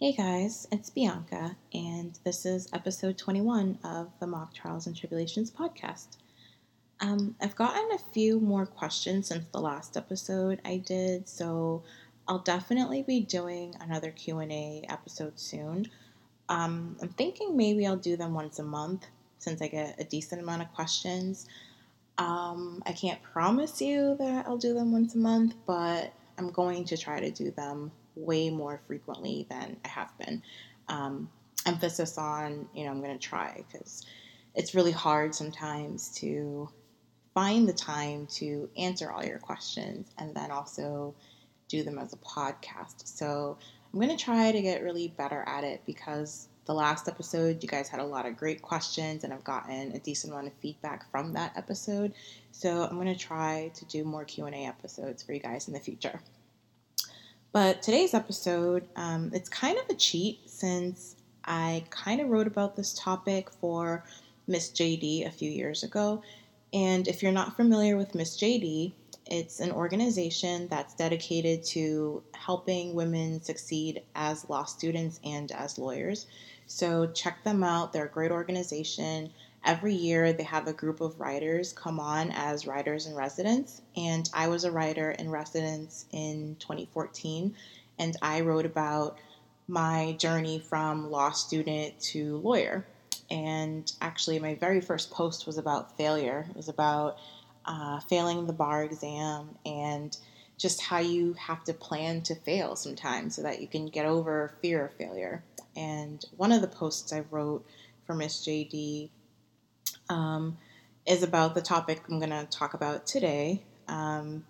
Hey guys, it's Bianca, and this is episode 21 of the Mock Trials and Tribulations podcast. Um, I've gotten a few more questions since the last episode I did, so I'll definitely be doing another Q&A episode soon. Um, I'm thinking maybe I'll do them once a month since I get a decent amount of questions. Um, I can't promise you that I'll do them once a month, but I'm going to try to do them way more frequently than I have been. Um, emphasis on, you know, I'm going to try because it's really hard sometimes to find the time to answer all your questions and then also do them as a podcast. So I'm going to try to get really better at it because the last episode you guys had a lot of great questions and I've gotten a decent amount of feedback from that episode. So I'm going to try to do more Q&A episodes for you guys in the future. But today's episode, um, it's kind of a cheat since I kind of wrote about this topic for Ms. JD a few years ago. And if you're not familiar with Ms. JD, it's an organization that's dedicated to helping women succeed as law students and as lawyers. So check them out. They're a great organization every year they have a group of writers come on as writers in residence and i was a writer in residence in 2014 and i wrote about my journey from law student to lawyer. And actually my very first post was about failure. It was about uh, failing the bar exam and just how you have to plan to fail sometimes so that you can get over fear of failure. And one of the posts i wrote for Ms. JD um, is about the topic I'm going to talk about today. Um,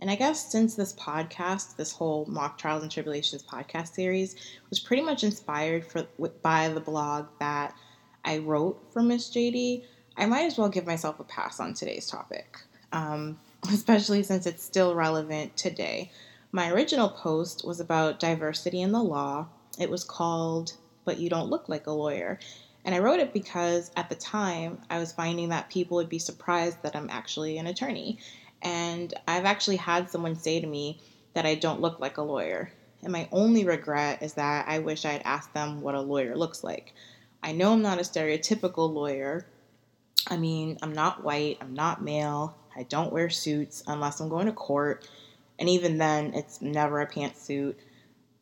and I guess since this podcast, this whole Mock Trials and Tribulations podcast series was pretty much inspired for, by the blog that I wrote for Ms. JD, I might as well give myself a pass on today's topic, um, especially since it's still relevant today. My original post was about diversity in the law. It was called But You Don't Look Like a Lawyer. And I wrote it because at the time I was finding that people would be surprised that I'm actually an attorney. And I've actually had someone say to me that I don't look like a lawyer. And my only regret is that I wish I'd asked them what a lawyer looks like. I know I'm not a stereotypical lawyer. I mean, I'm not white, I'm not male, I don't wear suits unless I'm going to court. And even then, it's never a pantsuit.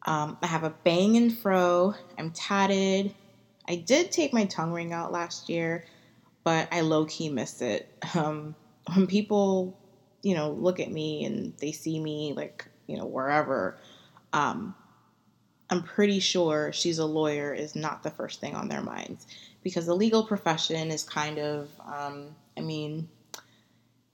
Um, I have a bang and fro, I'm tatted, I did take my tongue ring out last year, but I low key miss it. Um, when people, you know, look at me and they see me like, you know, wherever, um, I'm pretty sure she's a lawyer is not the first thing on their minds because the legal profession is kind of, um, I mean,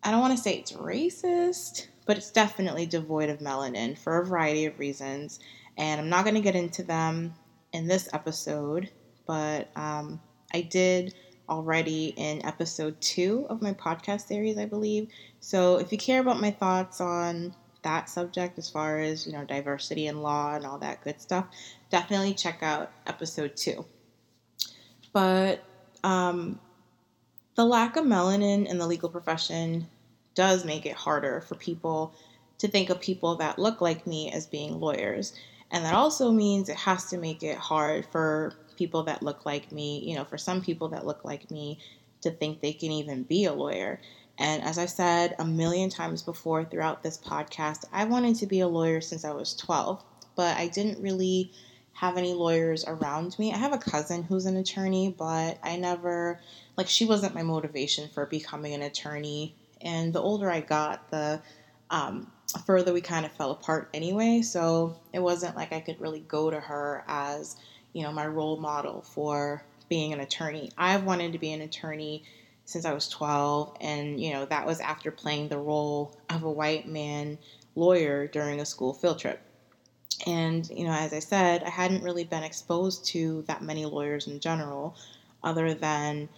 I don't want to say it's racist, but it's definitely devoid of melanin for a variety of reasons. And I'm not going to get into them in this episode but um, I did already in episode two of my podcast series, I believe. So if you care about my thoughts on that subject as far as, you know, diversity in law and all that good stuff, definitely check out episode two. But um, the lack of melanin in the legal profession does make it harder for people to think of people that look like me as being lawyers. And that also means it has to make it hard for people that look like me, you know, for some people that look like me to think they can even be a lawyer. And as I said a million times before throughout this podcast, I wanted to be a lawyer since I was 12, but I didn't really have any lawyers around me. I have a cousin who's an attorney, but I never, like, she wasn't my motivation for becoming an attorney. And the older I got, the um, further we kind of fell apart anyway. So it wasn't like I could really go to her as you know, my role model for being an attorney. I've wanted to be an attorney since I was 12, and you know, that was after playing the role of a white man lawyer during a school field trip. And, you know, as I said, I hadn't really been exposed to that many lawyers in general, other than,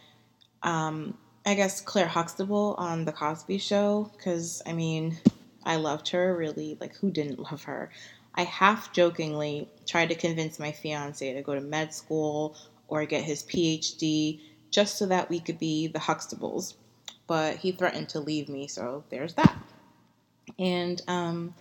um, I guess, Claire Huxtable on The Cosby Show, because, I mean, I loved her, really. Like, who didn't love her? I half jokingly tried to convince my fiance to go to med school or get his PhD just so that we could be the Huxtables. But he threatened to leave me, so there's that. And, um,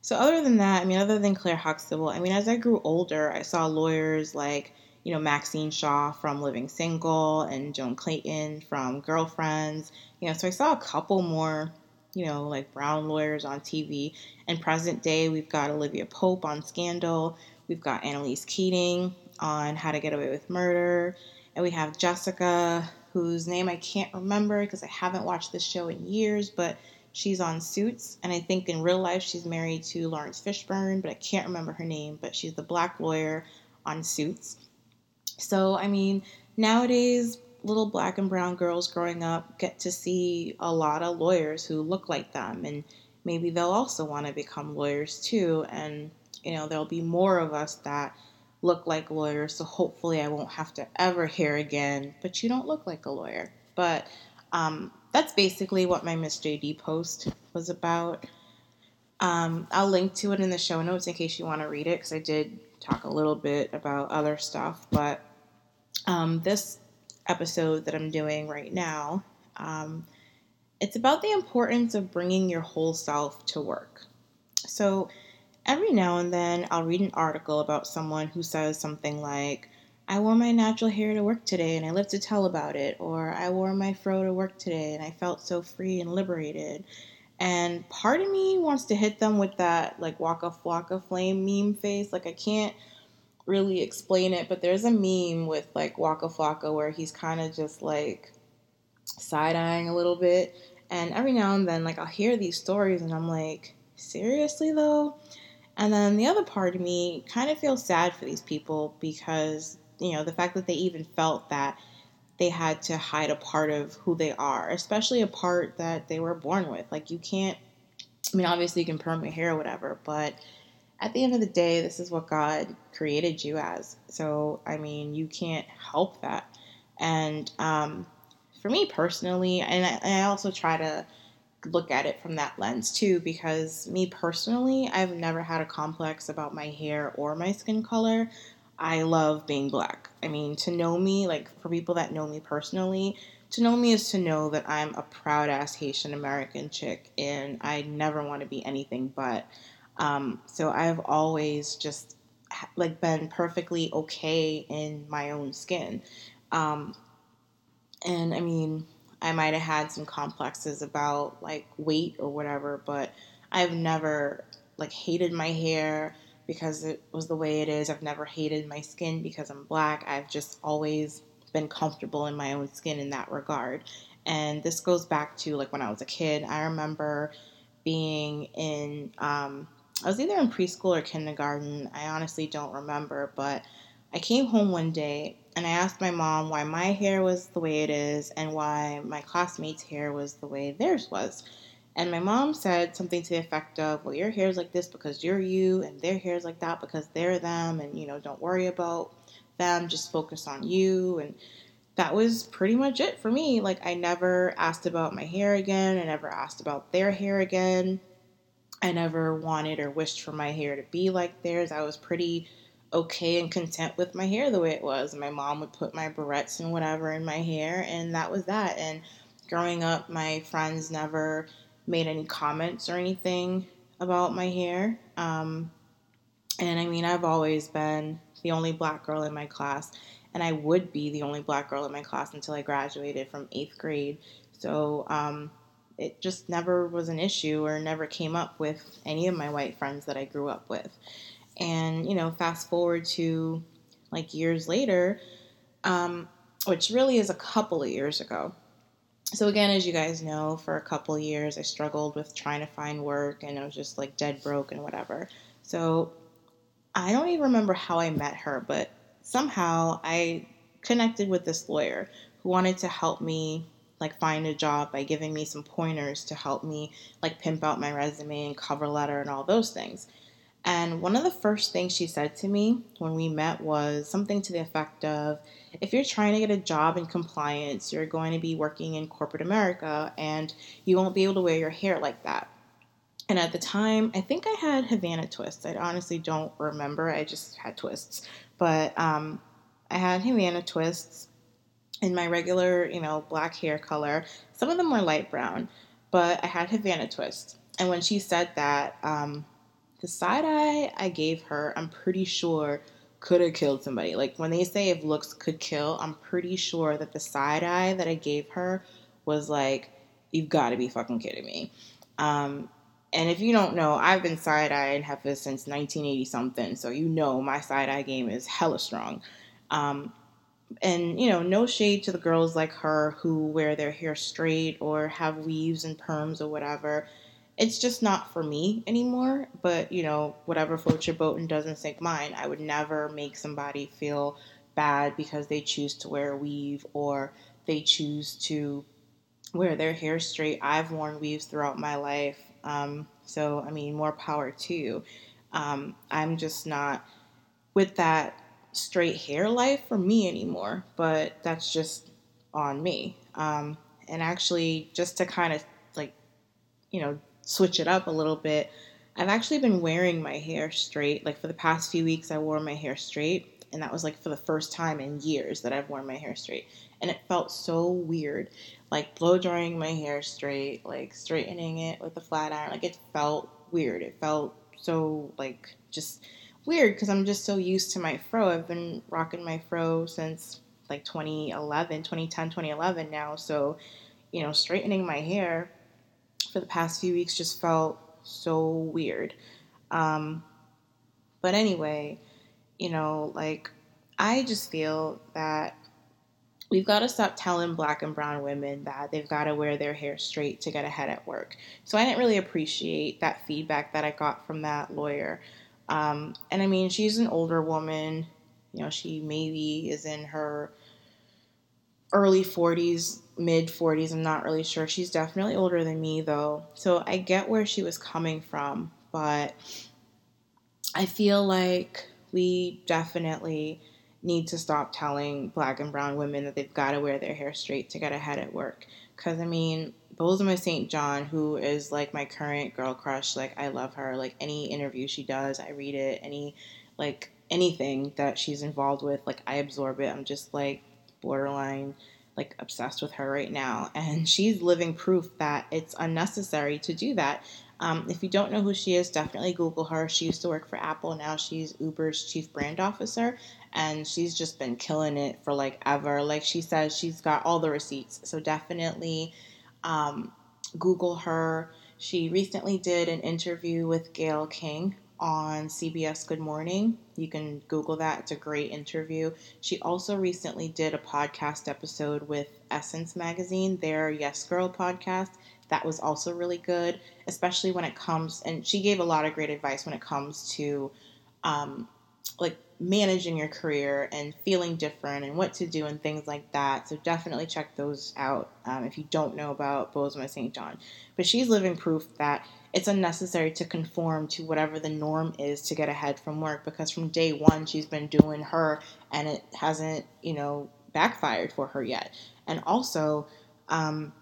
So other than that, I mean, other than Claire Huxtable, I mean, as I grew older, I saw lawyers like you know Maxine Shaw from Living Single and Joan Clayton from Girlfriends. You know, so I saw a couple more you know, like brown lawyers on TV. And present day, we've got Olivia Pope on Scandal. We've got Annalise Keating on How to Get Away with Murder. And we have Jessica, whose name I can't remember because I haven't watched this show in years, but she's on Suits. And I think in real life she's married to Laurence Fishburne, but I can't remember her name. But she's the black lawyer on Suits. So, I mean, nowadays, little black and brown girls growing up get to see a lot of lawyers who look like them and maybe they'll also want to become lawyers too and you know there'll be more of us that look like lawyers so hopefully i won't have to ever hear again but you don't look like a lawyer. But um, that's basically what my Ms. JD post was about. Um, i'll link to it in the show notes in case you want to read it because i did talk a little bit about other stuff but um, this episode that I'm doing right now. Um, it's about the importance of bringing your whole self to work. So, every now and then, I'll read an article about someone who says something like, I wore my natural hair to work today and I lived to tell about it, or I wore my fro to work today and I felt so free and liberated. And part of me wants to hit them with that like Waka Flocka flame meme face. Like I can't really explain it, but there's a meme with like Waka Flocka where he's kind of just like side eyeing a little bit. And every now and then, like, I'll hear these stories and I'm like, seriously though? And then the other part of me kind of feels sad for these people because, you know, the fact that they even felt that they had to hide a part of who they are, especially a part that they were born with. Like, you can't, I mean, obviously you can perm your hair or whatever, but at the end of the day, this is what God created you as. So, I mean, you can't help that. And um, for me personally, and I, and I also try to look at it from that lens too, because me personally, I've never had a complex about my hair or my skin color. I love being black. I mean, to know me, like for people that know me personally, to know me is to know that I'm a proud ass Haitian American chick and I never want to be anything but. Um, so I've always just like been perfectly okay in my own skin. Um, and I mean, I might have had some complexes about like weight or whatever, but I've never like hated my hair because it was the way it is. I've never hated my skin because I'm black. I've just always been comfortable in my own skin in that regard. And this goes back to like when I was a kid. I remember being in um, I was either in preschool or kindergarten. I honestly don't remember, but I came home one day and I asked my mom why my hair was the way it is and why my classmates' hair was the way theirs was. And my mom said something to the effect of, Well, your hair's like this because you're you, and their hair's like that because they're them, and you know, don't worry about them, just focus on you. And that was pretty much it for me. Like, I never asked about my hair again, I never asked about their hair again. I never wanted or wished for my hair to be like theirs. I was pretty okay and content with my hair the way it was. My mom would put my barrettes and whatever in my hair, and that was that. And growing up, my friends never made any comments or anything about my hair. Um, and I mean, I've always been the only black girl in my class, and I would be the only black girl in my class until I graduated from eighth grade. So, um, it just never was an issue or never came up with any of my white friends that I grew up with. And, you know, fast forward to like years later, um, which really is a couple of years ago. So, again, as you guys know, for a couple of years, I struggled with trying to find work and I was just like dead broke and whatever. So, I don't even remember how I met her, but somehow I connected with this lawyer who wanted to help me like find a job by giving me some pointers to help me like pimp out my resume and cover letter and all those things. And one of the first things she said to me when we met was something to the effect of if you're trying to get a job in compliance, you're going to be working in corporate America and you won't be able to wear your hair like that. And at the time, I think I had Havana twists. I honestly don't remember. I just had twists. But um, I had Havana twists in my regular, you know, black hair color. Some of them were light brown, but I had Havana twist. And when she said that, um, the side eye I gave her, I'm pretty sure could have killed somebody. Like when they say if looks could kill, I'm pretty sure that the side eye that I gave her was like, you've got to be fucking kidding me. Um, and if you don't know, I've been side eyeing Hefe since 1980 something, so you know my side eye game is hella strong. Um, and you know, no shade to the girls like her who wear their hair straight or have weaves and perms or whatever. It's just not for me anymore. But you know, whatever floats your boat and doesn't sink mine. I would never make somebody feel bad because they choose to wear a weave or they choose to wear their hair straight. I've worn weaves throughout my life. Um, so, I mean, more power to you. Um, I'm just not with that straight hair life for me anymore, but that's just on me. Um, and actually, just to kind of like, you know, switch it up a little bit, I've actually been wearing my hair straight. Like for the past few weeks, I wore my hair straight, and that was like for the first time in years that I've worn my hair straight. And it felt so weird, like blow drying my hair straight, like straightening it with a flat iron. Like it felt weird. It felt so like just weird because I'm just so used to my fro. I've been rocking my fro since like 2011, 2010, 2011 now. So, you know, straightening my hair for the past few weeks just felt so weird. Um, but anyway, you know, like I just feel that we've got to stop telling black and brown women that they've got to wear their hair straight to get ahead at work. So I didn't really appreciate that feedback that I got from that lawyer. Um, and I mean, she's an older woman. You know, she maybe is in her early 40s, mid 40s. I'm not really sure. She's definitely older than me, though. So I get where she was coming from, but I feel like we definitely need to stop telling black and brown women that they've got to wear their hair straight to get ahead at work. Because, I mean, Bozoma St. John, who is like my current girl crush. Like I love her. Like any interview she does, I read it. Any like anything that she's involved with, like I absorb it. I'm just like borderline like obsessed with her right now. And she's living proof that it's unnecessary to do that. Um, if you don't know who she is, definitely Google her. She used to work for Apple. Now she's Uber's chief brand officer. And she's just been killing it for like ever. Like she says, she's got all the receipts. So definitely um, Google her. She recently did an interview with Gayle King on CBS Good Morning. You can Google that, it's a great interview. She also recently did a podcast episode with Essence Magazine, their Yes Girl podcast. That was also really good, especially when it comes, and she gave a lot of great advice when it comes to um, like managing your career and feeling different and what to do and things like that. So definitely check those out um, if you don't know about Bozoma St. John. But she's living proof that it's unnecessary to conform to whatever the norm is to get ahead from work because from day one she's been doing her and it hasn't, you know, backfired for her yet. And also, um,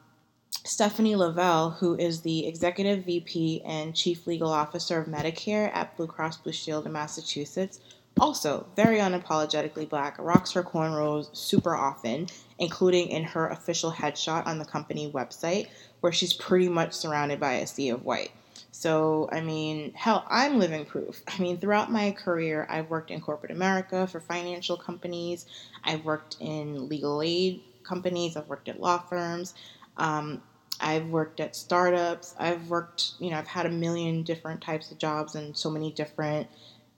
Stephanie Lovell, who is the Executive VP and Chief Legal Officer of Medicare at Blue Cross Blue Shield in Massachusetts, also, very unapologetically black, rocks her cornrows super often, including in her official headshot on the company website, where she's pretty much surrounded by a sea of white. So, I mean, hell, I'm living proof. I mean, throughout my career, I've worked in corporate America for financial companies, I've worked in legal aid companies, I've worked at law firms. Um, I've worked at startups. I've worked, you know, I've had a million different types of jobs and so many different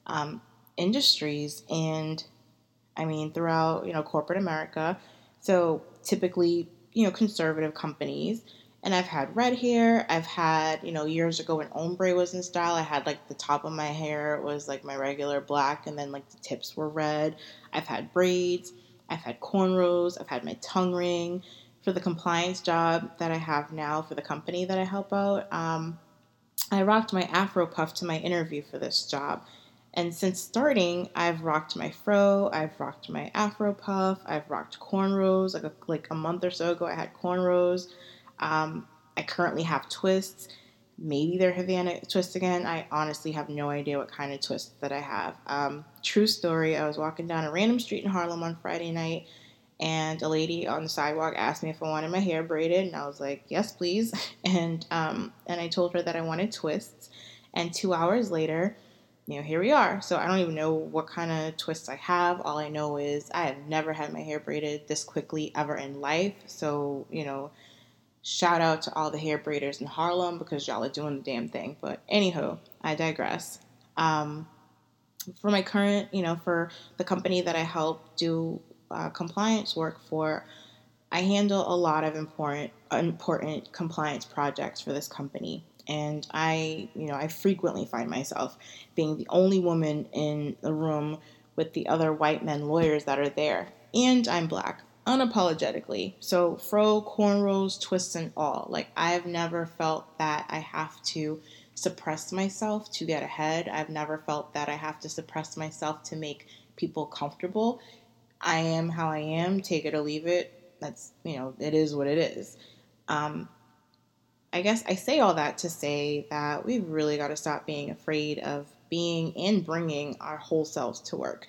um, industries and I mean throughout, you know, corporate America. So typically, you know, conservative companies. And I've had red hair. I've had, you know, years ago when ombre was in style, I had like the top of my hair was like my regular black and then like the tips were red. I've had braids. I've had cornrows. I've had my tongue ring. For the compliance job that I have now for the company that I help out, um, I rocked my afro puff to my interview for this job. And since starting, I've rocked my fro, I've rocked my afro puff, I've rocked cornrows. Like a, like a month or so ago, I had cornrows. Um, I currently have twists. Maybe they're Havana twists again. I honestly have no idea what kind of twists that I have. Um, true story. I was walking down a random street in Harlem on Friday night, and a lady on the sidewalk asked me if I wanted my hair braided, and I was like, "Yes, please." And um, and I told her that I wanted twists And two hours later, you know, here we are. So I don't even know what kind of twists I have. All I know is I have never had my hair braided this quickly ever in life. So, you know, shout out to all the hair braiders in Harlem because y'all are doing the damn thing. But anywho, I digress. Um, for my current, you know, for the company that I help do uh, compliance work for, I handle a lot of important important compliance projects for this company and I, you know, I frequently find myself being the only woman in the room with the other white men lawyers that are there. And I'm black, unapologetically. So, fro, cornrows, twists, and all. Like, I've never felt that I have to suppress myself to get ahead. I've never felt that I have to suppress myself to make people comfortable. I am how I am, take it or leave it. That's, you know, it is what it is. Um, I guess I say all that to say that we've really got to stop being afraid of being and bringing our whole selves to work.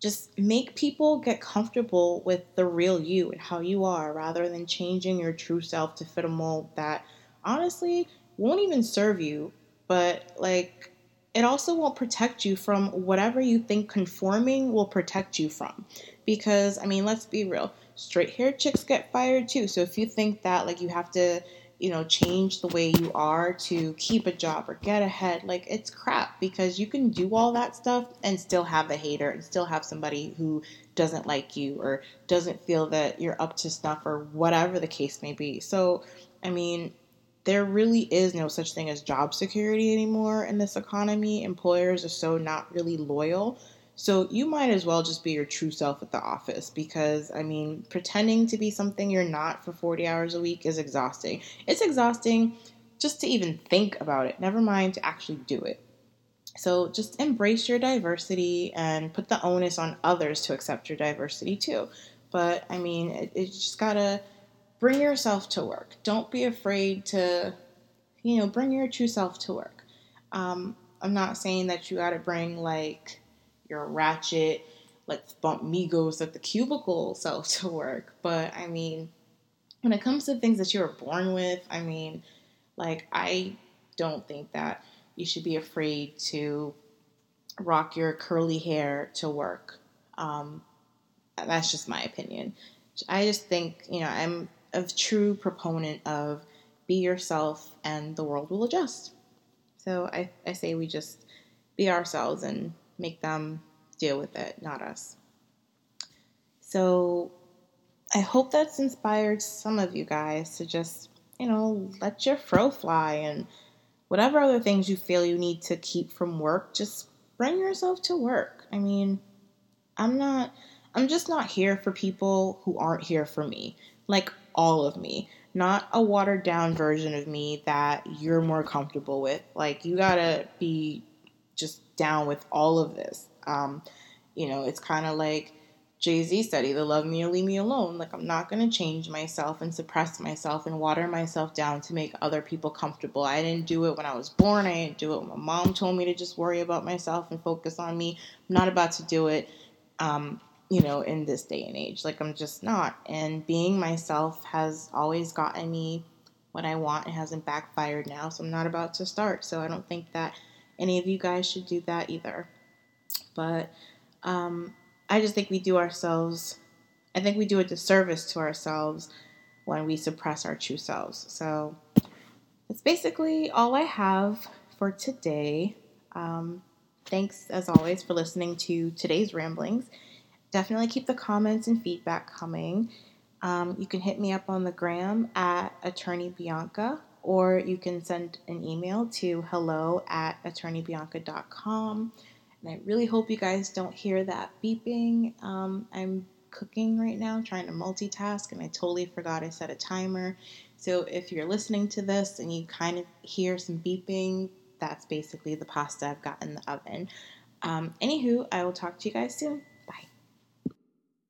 Just make people get comfortable with the real you and how you are rather than changing your true self to fit a mold that honestly won't even serve you, but like it also won't protect you from whatever you think conforming will protect you from. Because, I mean, let's be real, straight haired chicks get fired too. So if you think that like you have to you know, change the way you are to keep a job or get ahead. Like, it's crap because you can do all that stuff and still have a hater and still have somebody who doesn't like you or doesn't feel that you're up to snuff or whatever the case may be. So, I mean, there really is no such thing as job security anymore in this economy. Employers are so not really loyal. So you might as well just be your true self at the office because, I mean, pretending to be something you're not for 40 hours a week is exhausting. It's exhausting just to even think about it, never mind to actually do it. So just embrace your diversity and put the onus on others to accept your diversity too. But I mean, it, it just gotta bring yourself to work. Don't be afraid to, you know, bring your true self to work. Um, I'm not saying that you gotta bring like you're ratchet, let's bump Migos at the cubicle self to work. But I mean, when it comes to things that you were born with, I mean, like, I don't think that you should be afraid to rock your curly hair to work. Um, that's just my opinion. I just think, you know, I'm a true proponent of be yourself and the world will adjust. So I, I say we just be ourselves and make them deal with it, not us. So I hope that's inspired some of you guys to just, you know, let your fro fly and whatever other things you feel you need to keep from work, just bring yourself to work. I mean, I'm not, I'm just not here for people who aren't here for me. Like all of me, not a watered down version of me that you're more comfortable with. Like, you gotta be just down with all of this. Um, you know, it's kind of like Jay Z said, either love me or leave me alone. Like, I'm not going to change myself and suppress myself and water myself down to make other people comfortable. I didn't do it when I was born. I didn't do it when my mom told me to just worry about myself and focus on me. I'm not about to do it, um, you know, in this day and age. Like, I'm just not. And being myself has always gotten me what I want. It hasn't backfired now. So I'm not about to start. So I don't think that any of you guys should do that either. But um, I just think we do ourselves, I think we do a disservice to ourselves when we suppress our true selves. So that's basically all I have for today. Um, thanks, as always, for listening to today's ramblings. Definitely keep the comments and feedback coming. Um, you can hit me up on the gram at attorney Bianca, or you can send an email to hello at attorneybianca.com. And I really hope you guys don't hear that beeping. Um, I'm cooking right now, trying to multitask, and I totally forgot I set a timer. So if you're listening to this and you kind of hear some beeping, that's basically the pasta I've got in the oven. Um, anywho, I will talk to you guys soon.